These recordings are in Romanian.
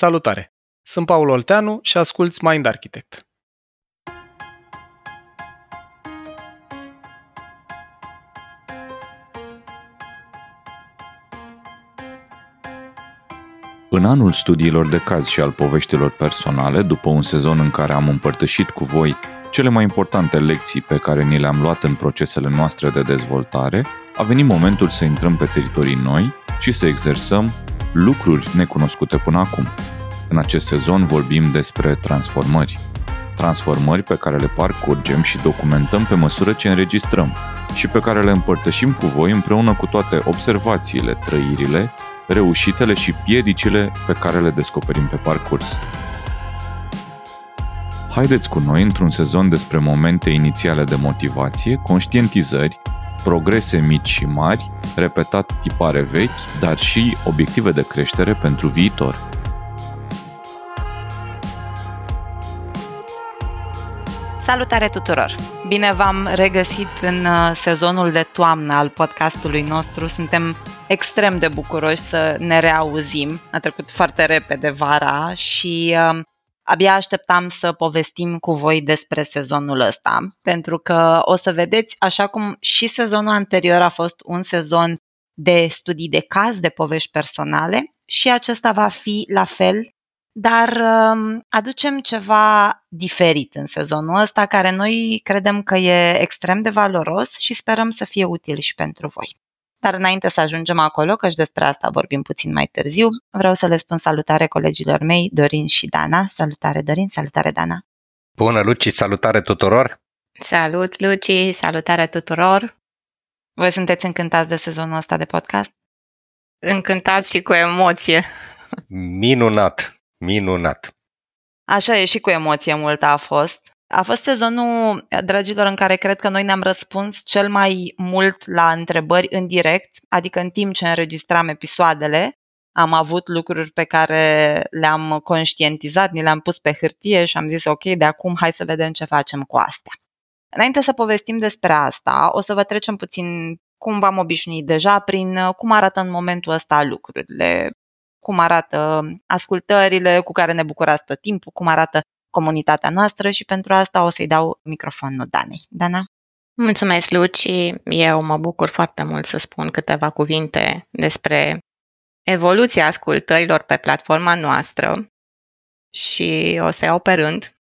Salutare! Sunt Paul Olteanu și asculți Mind Architect. În anul studiilor de caz și al poveștilor personale, după un sezon în care am împărtășit cu voi cele mai importante lecții pe care ni le-am luat în procesele noastre de dezvoltare, a venit momentul să intrăm pe teritorii noi și să exersăm lucruri necunoscute până acum. În acest sezon vorbim despre transformări. Transformări pe care le parcurgem și documentăm pe măsură ce înregistrăm și pe care le împărtășim cu voi împreună cu toate observațiile, trăirile, reușitele și piedicile pe care le descoperim pe parcurs. Haideți cu noi într-un sezon despre momente inițiale de motivație, conștientizări, progrese mici și mari, repetat tipare vechi, dar și obiective de creștere pentru viitor. Salutare tuturor! Bine v-am regăsit în uh, sezonul de toamnă al podcastului nostru. Suntem extrem de bucuroși să ne reauzim. A trecut foarte repede vara și uh, abia așteptam să povestim cu voi despre sezonul ăsta, pentru că o să vedeți, așa cum și sezonul anterior a fost un sezon de studii de caz, de povești personale, și acesta va fi la fel, dar um, aducem ceva diferit în sezonul ăsta care noi credem că e extrem de valoros și sperăm să fie util și pentru voi. Dar înainte să ajungem acolo, căci despre asta vorbim puțin mai târziu, vreau să le spun salutare colegilor mei, Dorin și Dana. Salutare Dorin, salutare Dana. Bună Luci, salutare tuturor! Salut Luci, salutare tuturor! Voi sunteți încântați de sezonul ăsta de podcast? Încântați și cu emoție. Minunat, minunat. Așa e și cu emoție multă a fost. A fost sezonul, dragilor, în care cred că noi ne-am răspuns cel mai mult la întrebări în direct, adică în timp ce înregistram episoadele, am avut lucruri pe care le-am conștientizat, ni le-am pus pe hârtie și am zis ok, de acum hai să vedem ce facem cu astea. Înainte să povestim despre asta, o să vă trecem puțin cum v-am obișnuit deja prin cum arată în momentul ăsta lucrurile, cum arată ascultările cu care ne bucurați tot timpul, cum arată comunitatea noastră și pentru asta o să-i dau microfonul Danei. Dana? Mulțumesc, Luci. Eu mă bucur foarte mult să spun câteva cuvinte despre evoluția ascultărilor pe platforma noastră și o să iau pe rând.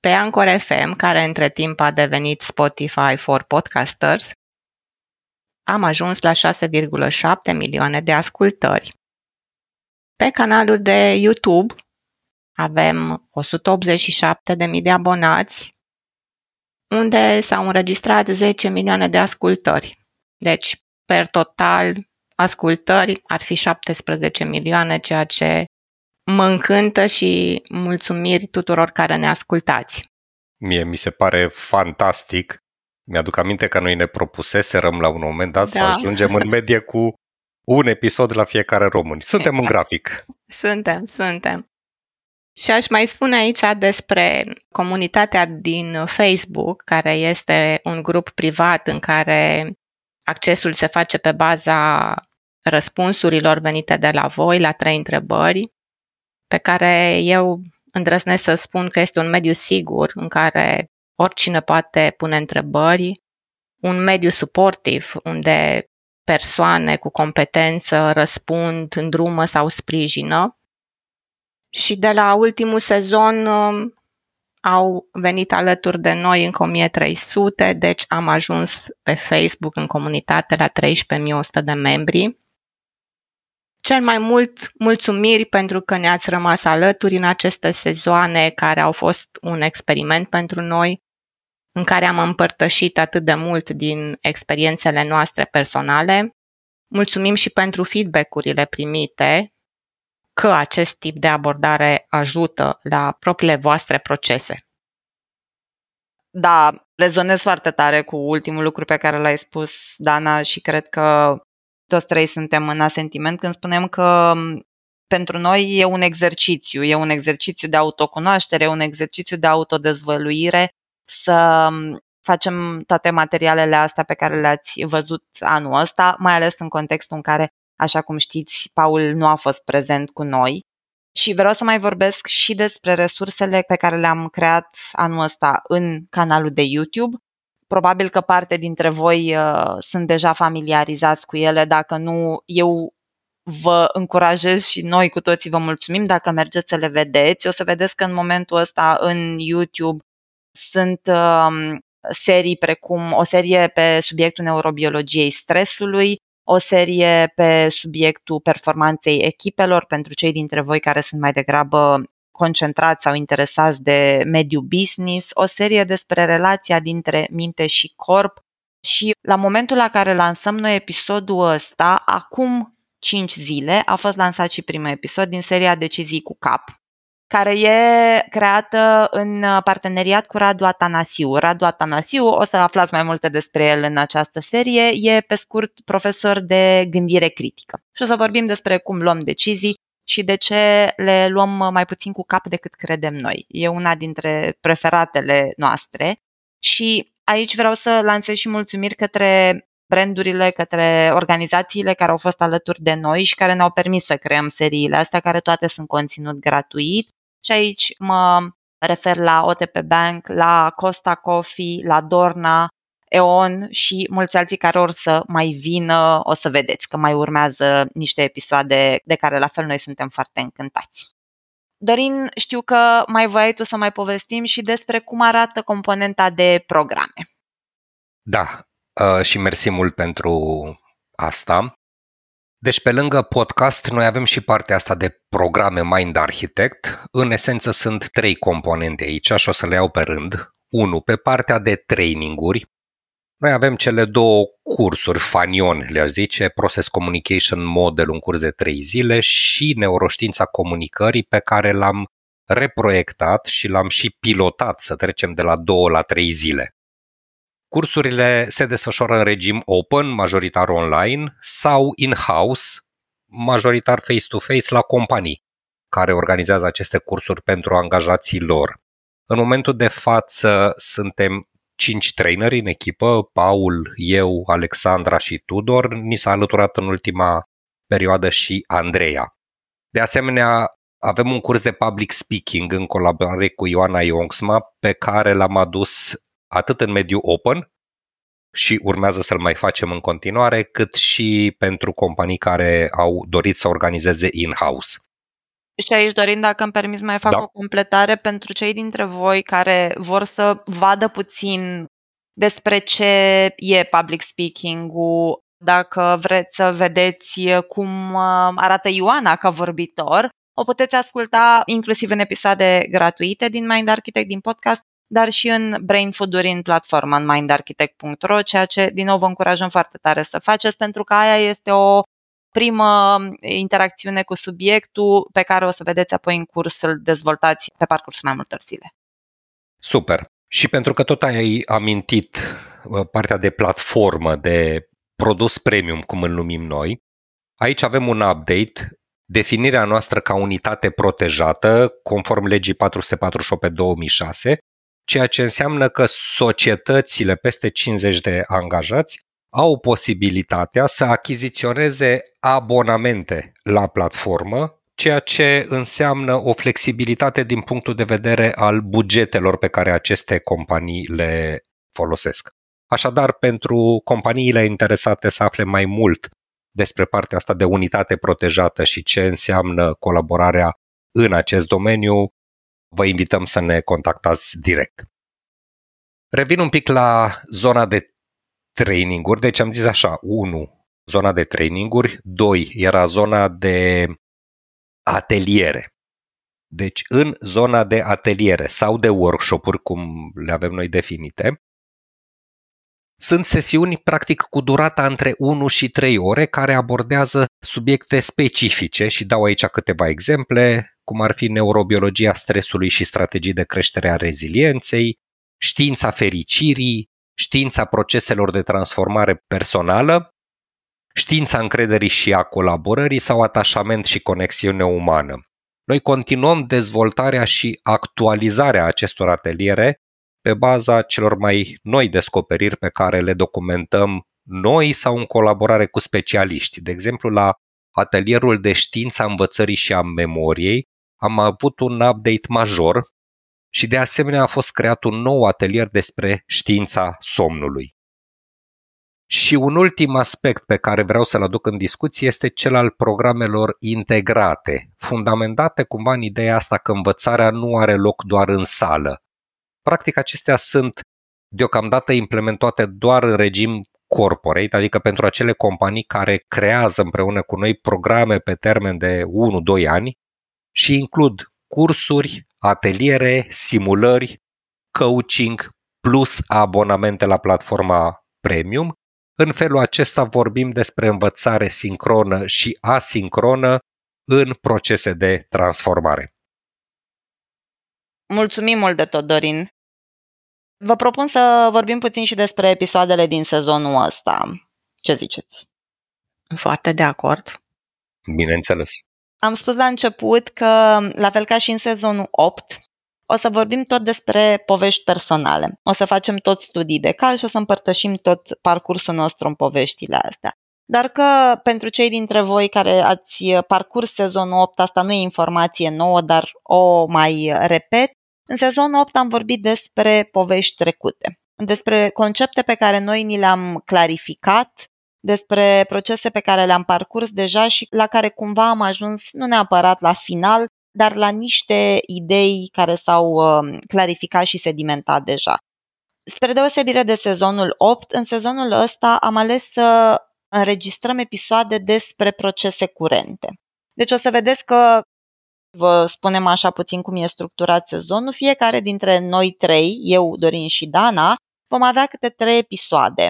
Pe Anchor FM, care între timp a devenit Spotify for Podcasters, am ajuns la 6,7 milioane de ascultări. Pe canalul de YouTube avem 187.000 de abonați, unde s-au înregistrat 10 milioane de ascultări. Deci, per total, ascultări ar fi 17 milioane, ceea ce mă încântă și mulțumiri tuturor care ne ascultați. Mie mi se pare fantastic. Mi-aduc aminte că noi ne propuseserăm la un moment dat da. să ajungem în medie cu un episod la fiecare român. Suntem exact. în grafic. Suntem, suntem. Și aș mai spune aici despre comunitatea din Facebook, care este un grup privat în care accesul se face pe baza răspunsurilor venite de la voi la trei întrebări, pe care eu îndrăznesc să spun că este un mediu sigur în care oricine poate pune întrebări, un mediu suportiv unde persoane cu competență răspund, îndrumă sau sprijină și de la ultimul sezon um, au venit alături de noi încă 1300, deci am ajuns pe Facebook în comunitate la 13.100 de membri. Cel mai mult mulțumiri pentru că ne-ați rămas alături în aceste sezoane care au fost un experiment pentru noi, în care am împărtășit atât de mult din experiențele noastre personale. Mulțumim și pentru feedback-urile primite că acest tip de abordare ajută la propriile voastre procese. Da, rezonez foarte tare cu ultimul lucru pe care l-ai spus, Dana, și cred că toți trei suntem în asentiment când spunem că pentru noi e un exercițiu, e un exercițiu de autocunoaștere, un exercițiu de autodezvăluire să facem toate materialele astea pe care le-ați văzut anul ăsta, mai ales în contextul în care Așa cum știți, Paul nu a fost prezent cu noi Și vreau să mai vorbesc și despre resursele pe care le-am creat anul ăsta în canalul de YouTube. Probabil că parte dintre voi uh, sunt deja familiarizați cu ele, dacă nu, eu vă încurajez și noi cu toții vă mulțumim dacă mergeți să le vedeți. O să vedeți că în momentul ăsta în YouTube sunt uh, serii precum o serie pe subiectul neurobiologiei stresului, o serie pe subiectul performanței echipelor. Pentru cei dintre voi care sunt mai degrabă concentrați sau interesați de mediul business, o serie despre relația dintre minte și corp. Și la momentul la care lansăm noi episodul ăsta, acum 5 zile, a fost lansat și primul episod din seria Decizii cu cap, care e creată în parteneriat cu Radu Atanasiu. Radu Atanasiu, o să aflați mai multe despre el în această serie, e pe scurt profesor de gândire critică. Și o să vorbim despre cum luăm decizii și de ce le luăm mai puțin cu cap decât credem noi. E una dintre preferatele noastre și aici vreau să lansez și mulțumiri către brandurile, către organizațiile care au fost alături de noi și care ne-au permis să creăm seriile astea, care toate sunt conținut gratuit. Și aici mă refer la OTP Bank, la Costa Coffee, la Dorna, EON și mulți alții care or să mai vină, o să vedeți că mai urmează niște episoade de care la fel noi suntem foarte încântați. Dorin, știu că mai voiai tu să mai povestim și despre cum arată componenta de programe. Da, uh, și mersi mult pentru asta. Deci pe lângă podcast, noi avem și partea asta de programe Mind Architect. În esență sunt trei componente aici și o să le iau pe rând. Unu, pe partea de traininguri, noi avem cele două cursuri, Fanion, le-aș zice, Process Communication Model, un curs de trei zile și Neuroștiința Comunicării pe care l-am reproiectat și l-am și pilotat să trecem de la două la trei zile. Cursurile se desfășoară în regim open, majoritar online, sau in-house, majoritar face-to-face la companii care organizează aceste cursuri pentru angajații lor. În momentul de față suntem cinci traineri în echipă, Paul, eu, Alexandra și Tudor. Ni s-a alăturat în ultima perioadă și Andreea. De asemenea, avem un curs de public speaking în colaborare cu Ioana Iongsma pe care l-am adus atât în mediul open și urmează să-l mai facem în continuare, cât și pentru companii care au dorit să organizeze in-house. Și aici, Dorin, dacă îmi permis, mai fac da. o completare pentru cei dintre voi care vor să vadă puțin despre ce e public speaking-ul, dacă vreți să vedeți cum uh, arată Ioana ca vorbitor, o puteți asculta inclusiv în episoade gratuite din Mind Architect, din podcast, dar și în Brain Food-uri în platforma în mindarchitect.ro, ceea ce din nou vă încurajăm foarte tare să faceți pentru că aia este o primă interacțiune cu subiectul pe care o să vedeți apoi în curs să-l dezvoltați pe parcursul mai multor zile. Super! Și pentru că tot ai amintit partea de platformă, de produs premium, cum îl numim noi, aici avem un update, definirea noastră ca unitate protejată, conform legii 448 pe 2006, ceea ce înseamnă că societățile peste 50 de angajați au posibilitatea să achiziționeze abonamente la platformă, ceea ce înseamnă o flexibilitate din punctul de vedere al bugetelor pe care aceste companii le folosesc. Așadar, pentru companiile interesate să afle mai mult despre partea asta de unitate protejată și ce înseamnă colaborarea în acest domeniu, vă invităm să ne contactați direct. Revin un pic la zona de traininguri, deci am zis așa, 1, zona de traininguri, 2, era zona de ateliere. Deci în zona de ateliere sau de workshop-uri, cum le avem noi definite, sunt sesiuni practic cu durata între 1 și 3 ore care abordează subiecte specifice și dau aici câteva exemple, cum ar fi neurobiologia stresului și strategii de creștere a rezilienței, știința fericirii, știința proceselor de transformare personală, știința încrederii și a colaborării sau atașament și conexiune umană. Noi continuăm dezvoltarea și actualizarea acestor ateliere pe baza celor mai noi descoperiri pe care le documentăm noi sau în colaborare cu specialiști. De exemplu, la atelierul de știința învățării și a memoriei, am avut un update major și de asemenea a fost creat un nou atelier despre știința somnului. Și un ultim aspect pe care vreau să-l aduc în discuție este cel al programelor integrate, fundamentate cumva în ideea asta că învățarea nu are loc doar în sală. Practic acestea sunt deocamdată implementate doar în regim corporate, adică pentru acele companii care creează împreună cu noi programe pe termen de 1-2 ani și includ cursuri, ateliere, simulări, coaching plus abonamente la platforma premium. În felul acesta vorbim despre învățare sincronă și asincronă în procese de transformare. Mulțumim mult de tot, Dorin. Vă propun să vorbim puțin și despre episoadele din sezonul ăsta. Ce ziceți? Foarte de acord. Bineînțeles. Am spus la început că, la fel ca și în sezonul 8, o să vorbim tot despre povești personale. O să facem tot studii de caz și o să împărtășim tot parcursul nostru în poveștile astea. Dar că pentru cei dintre voi care ați parcurs sezonul 8, asta nu e informație nouă, dar o mai repet, în sezonul 8 am vorbit despre povești trecute, despre concepte pe care noi ni le-am clarificat, despre procese pe care le-am parcurs deja și la care cumva am ajuns nu neapărat la final, dar la niște idei care s-au uh, clarificat și sedimentat deja. Spre deosebire de sezonul 8, în sezonul ăsta am ales să înregistrăm episoade despre procese curente. Deci o să vedeți că vă spunem așa puțin cum e structurat sezonul, fiecare dintre noi trei, eu, Dorin și Dana, vom avea câte trei episoade,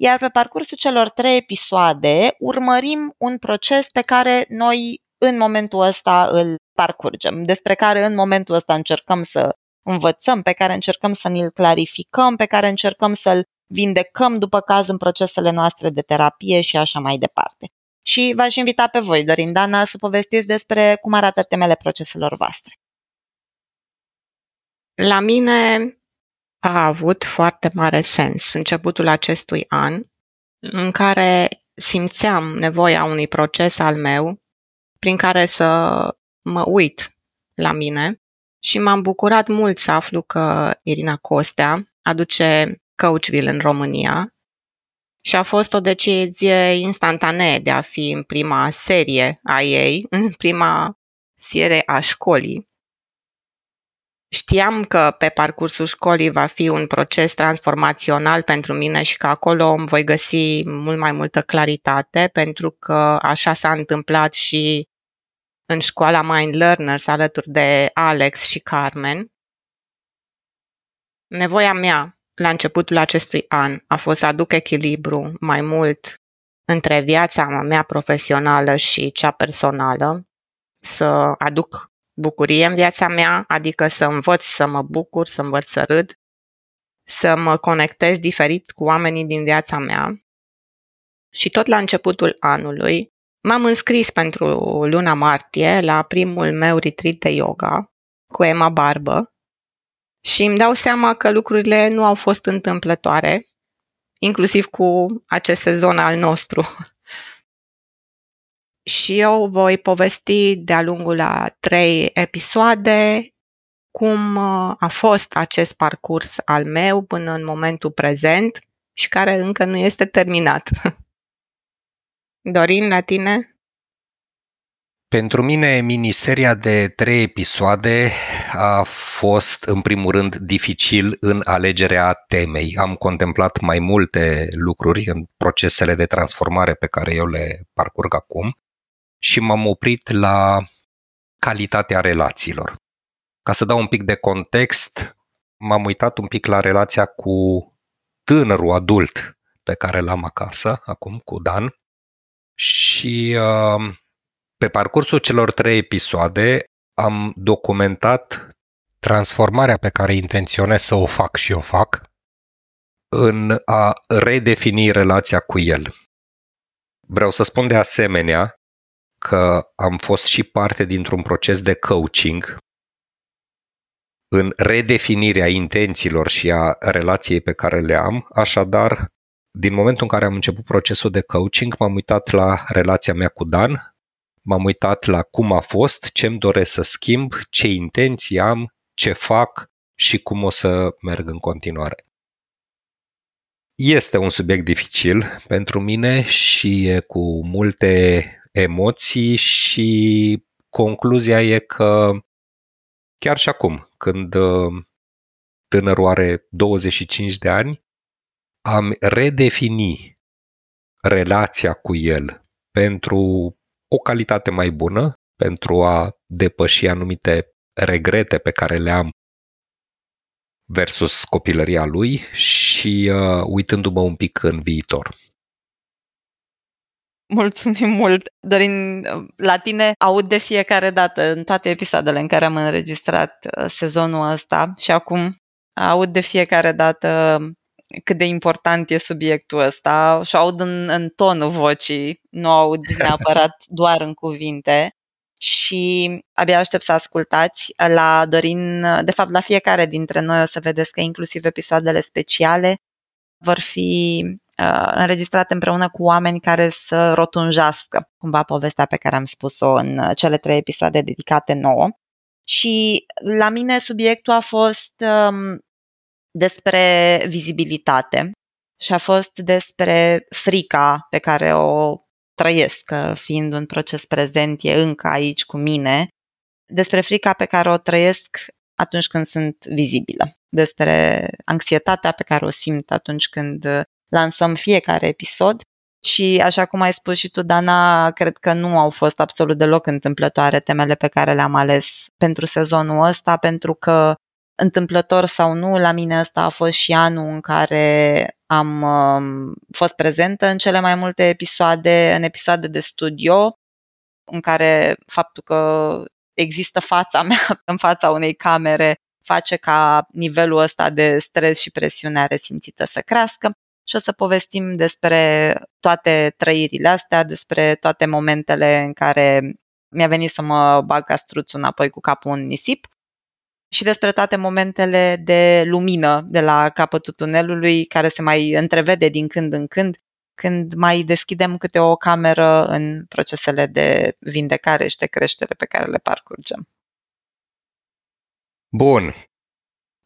iar pe parcursul celor trei episoade urmărim un proces pe care noi în momentul ăsta îl parcurgem, despre care în momentul ăsta încercăm să învățăm, pe care încercăm să ne-l clarificăm, pe care încercăm să-l vindecăm după caz în procesele noastre de terapie și așa mai departe și v-aș invita pe voi, Dorin Dana, să povestiți despre cum arată temele proceselor voastre. La mine a avut foarte mare sens începutul acestui an, în care simțeam nevoia unui proces al meu prin care să mă uit la mine și m-am bucurat mult să aflu că Irina Costea aduce Coachville în România și a fost o decizie instantanee de a fi în prima serie a ei, în prima serie a școlii. Știam că pe parcursul școlii va fi un proces transformațional pentru mine și că acolo îmi voi găsi mult mai multă claritate, pentru că așa s-a întâmplat și în școala Mind Learners alături de Alex și Carmen. Nevoia mea la începutul acestui an a fost să aduc echilibru mai mult între viața mea profesională și cea personală, să aduc bucurie în viața mea, adică să învăț să mă bucur, să învăț să râd, să mă conectez diferit cu oamenii din viața mea. Și tot la începutul anului m-am înscris pentru luna martie la primul meu retreat de yoga cu Emma Barbă, și îmi dau seama că lucrurile nu au fost întâmplătoare, inclusiv cu acest sezon al nostru. și eu voi povesti de-a lungul a trei episoade cum uh, a fost acest parcurs al meu până în momentul prezent și care încă nu este terminat. Dorin, la tine? Pentru mine, miniseria de trei episoade a fost, în primul rând, dificil în alegerea temei. Am contemplat mai multe lucruri în procesele de transformare pe care eu le parcurg acum și m-am oprit la calitatea relațiilor. Ca să dau un pic de context, m-am uitat un pic la relația cu tânărul adult pe care l-am acasă, acum cu Dan, și uh, pe parcursul celor trei episoade am documentat transformarea pe care intenționez să o fac și o fac în a redefini relația cu el. Vreau să spun de asemenea că am fost și parte dintr-un proces de coaching în redefinirea intențiilor și a relației pe care le am, așadar, din momentul în care am început procesul de coaching, m-am uitat la relația mea cu Dan, m-am uitat la cum a fost, ce îmi doresc să schimb, ce intenții am, ce fac și cum o să merg în continuare. Este un subiect dificil pentru mine și e cu multe emoții și concluzia e că chiar și acum, când uh, tânărul are 25 de ani, am redefini relația cu el pentru o calitate mai bună, pentru a depăși anumite regrete pe care le am versus copilăria lui și uh, uitându-mă un pic în viitor. Mulțumim mult! Dorin, la tine aud de fiecare dată în toate episoadele în care am înregistrat uh, sezonul ăsta și acum aud de fiecare dată cât de important e subiectul ăsta și aud în, în tonul vocii, nu aud neapărat doar în cuvinte și abia aștept să ascultați la Dorin, de fapt la fiecare dintre noi o să vedeți că inclusiv episoadele speciale vor fi uh, înregistrate împreună cu oameni care să rotunjească cumva povestea pe care am spus-o în cele trei episoade dedicate nouă. Și la mine subiectul a fost um, despre vizibilitate și a fost despre frica pe care o trăiesc, fiind un proces prezent, e încă aici cu mine, despre frica pe care o trăiesc atunci când sunt vizibilă, despre anxietatea pe care o simt atunci când lansăm fiecare episod. Și așa cum ai spus și tu, Dana, cred că nu au fost absolut deloc întâmplătoare temele pe care le-am ales pentru sezonul ăsta, pentru că întâmplător sau nu, la mine ăsta a fost și anul în care am uh, fost prezentă în cele mai multe episoade, în episoade de studio, în care faptul că există fața mea în fața unei camere face ca nivelul ăsta de stres și presiune resimțită să crească și o să povestim despre toate trăirile astea, despre toate momentele în care mi-a venit să mă bag castruțul înapoi cu capul în nisip și despre toate momentele de lumină de la capătul tunelului care se mai întrevede din când în când când mai deschidem câte o cameră în procesele de vindecare și de creștere pe care le parcurgem. Bun.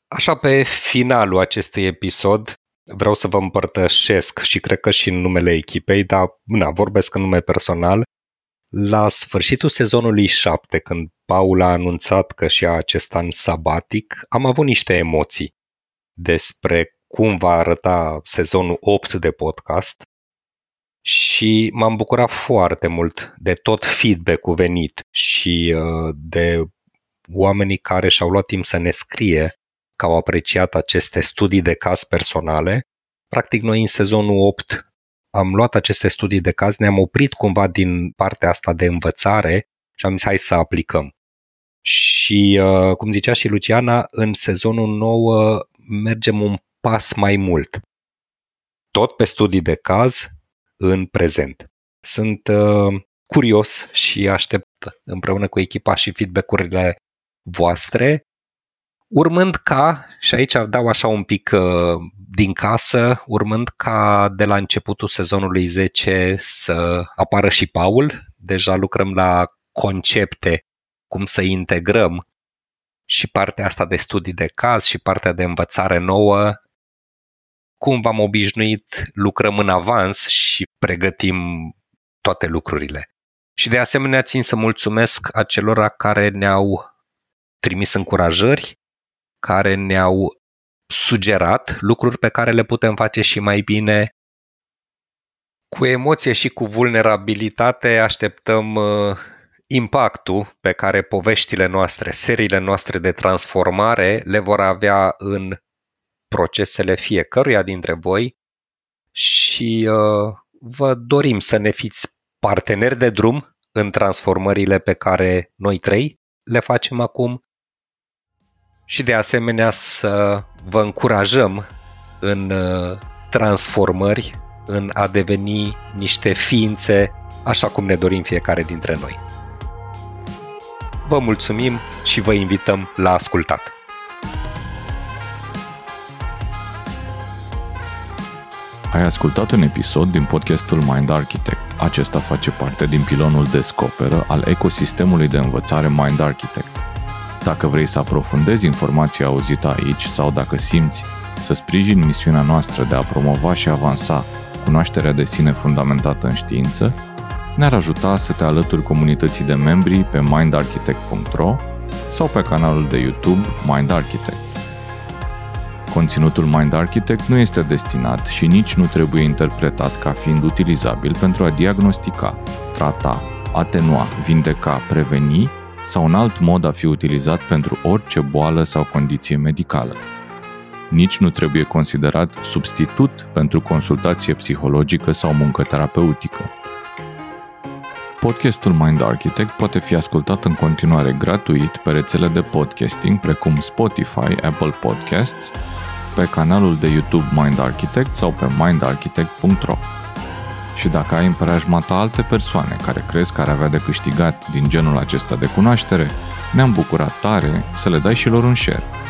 Așa pe finalul acestui episod, vreau să vă împărtășesc și cred că și în numele echipei, dar na, vorbesc în nume personal, la sfârșitul sezonului 7, când Paul a anunțat că și-a acest an sabatic, am avut niște emoții despre cum va arăta sezonul 8 de podcast și m-am bucurat foarte mult de tot feedback-ul venit și uh, de oamenii care și-au luat timp să ne scrie că au apreciat aceste studii de caz personale. Practic, noi în sezonul 8 am luat aceste studii de caz, ne-am oprit cumva din partea asta de învățare și am zis hai să aplicăm. Și, uh, cum zicea și Luciana, în sezonul nou mergem un pas mai mult. Tot pe studii de caz, în prezent. Sunt uh, curios și aștept împreună cu echipa și feedback-urile voastre, urmând ca, și aici dau așa un pic uh, din casă, urmând ca de la începutul sezonului 10 să apară și Paul. Deja lucrăm la concepte, cum să integrăm și partea asta de studii de caz și partea de învățare nouă. Cum v-am obișnuit, lucrăm în avans și pregătim toate lucrurile. Și de asemenea țin să mulțumesc acelora care ne-au trimis încurajări, care ne-au sugerat lucruri pe care le putem face și mai bine. Cu emoție și cu vulnerabilitate așteptăm uh, impactul pe care poveștile noastre, seriile noastre de transformare le vor avea în procesele fiecăruia dintre voi și uh, vă dorim să ne fiți parteneri de drum în transformările pe care noi trei le facem acum și de asemenea să vă încurajăm în uh, transformări, în a deveni niște ființe așa cum ne dorim fiecare dintre noi. Vă mulțumim și vă invităm la ascultat. Ai ascultat un episod din podcastul Mind Architect acesta face parte din pilonul Descoperă al ecosistemului de învățare Mind Architect. Dacă vrei să aprofundezi informația auzită aici sau dacă simți să sprijini misiunea noastră de a promova și avansa cunoașterea de sine fundamentată în știință, ne-ar ajuta să te alături comunității de membri pe mindarchitect.ro sau pe canalul de YouTube Mind Architect. Conținutul Mind Architect nu este destinat și nici nu trebuie interpretat ca fiind utilizabil pentru a diagnostica, trata, atenua, vindeca, preveni sau un alt mod a fi utilizat pentru orice boală sau condiție medicală. Nici nu trebuie considerat substitut pentru consultație psihologică sau muncă terapeutică. Podcastul Mind Architect poate fi ascultat în continuare gratuit pe rețele de podcasting precum Spotify, Apple Podcasts, pe canalul de YouTube Mind Architect sau pe mindarchitect.ro. Și dacă ai în preajma ta alte persoane care crezi că ar avea de câștigat din genul acesta de cunoaștere, ne-am bucurat tare să le dai și lor un share.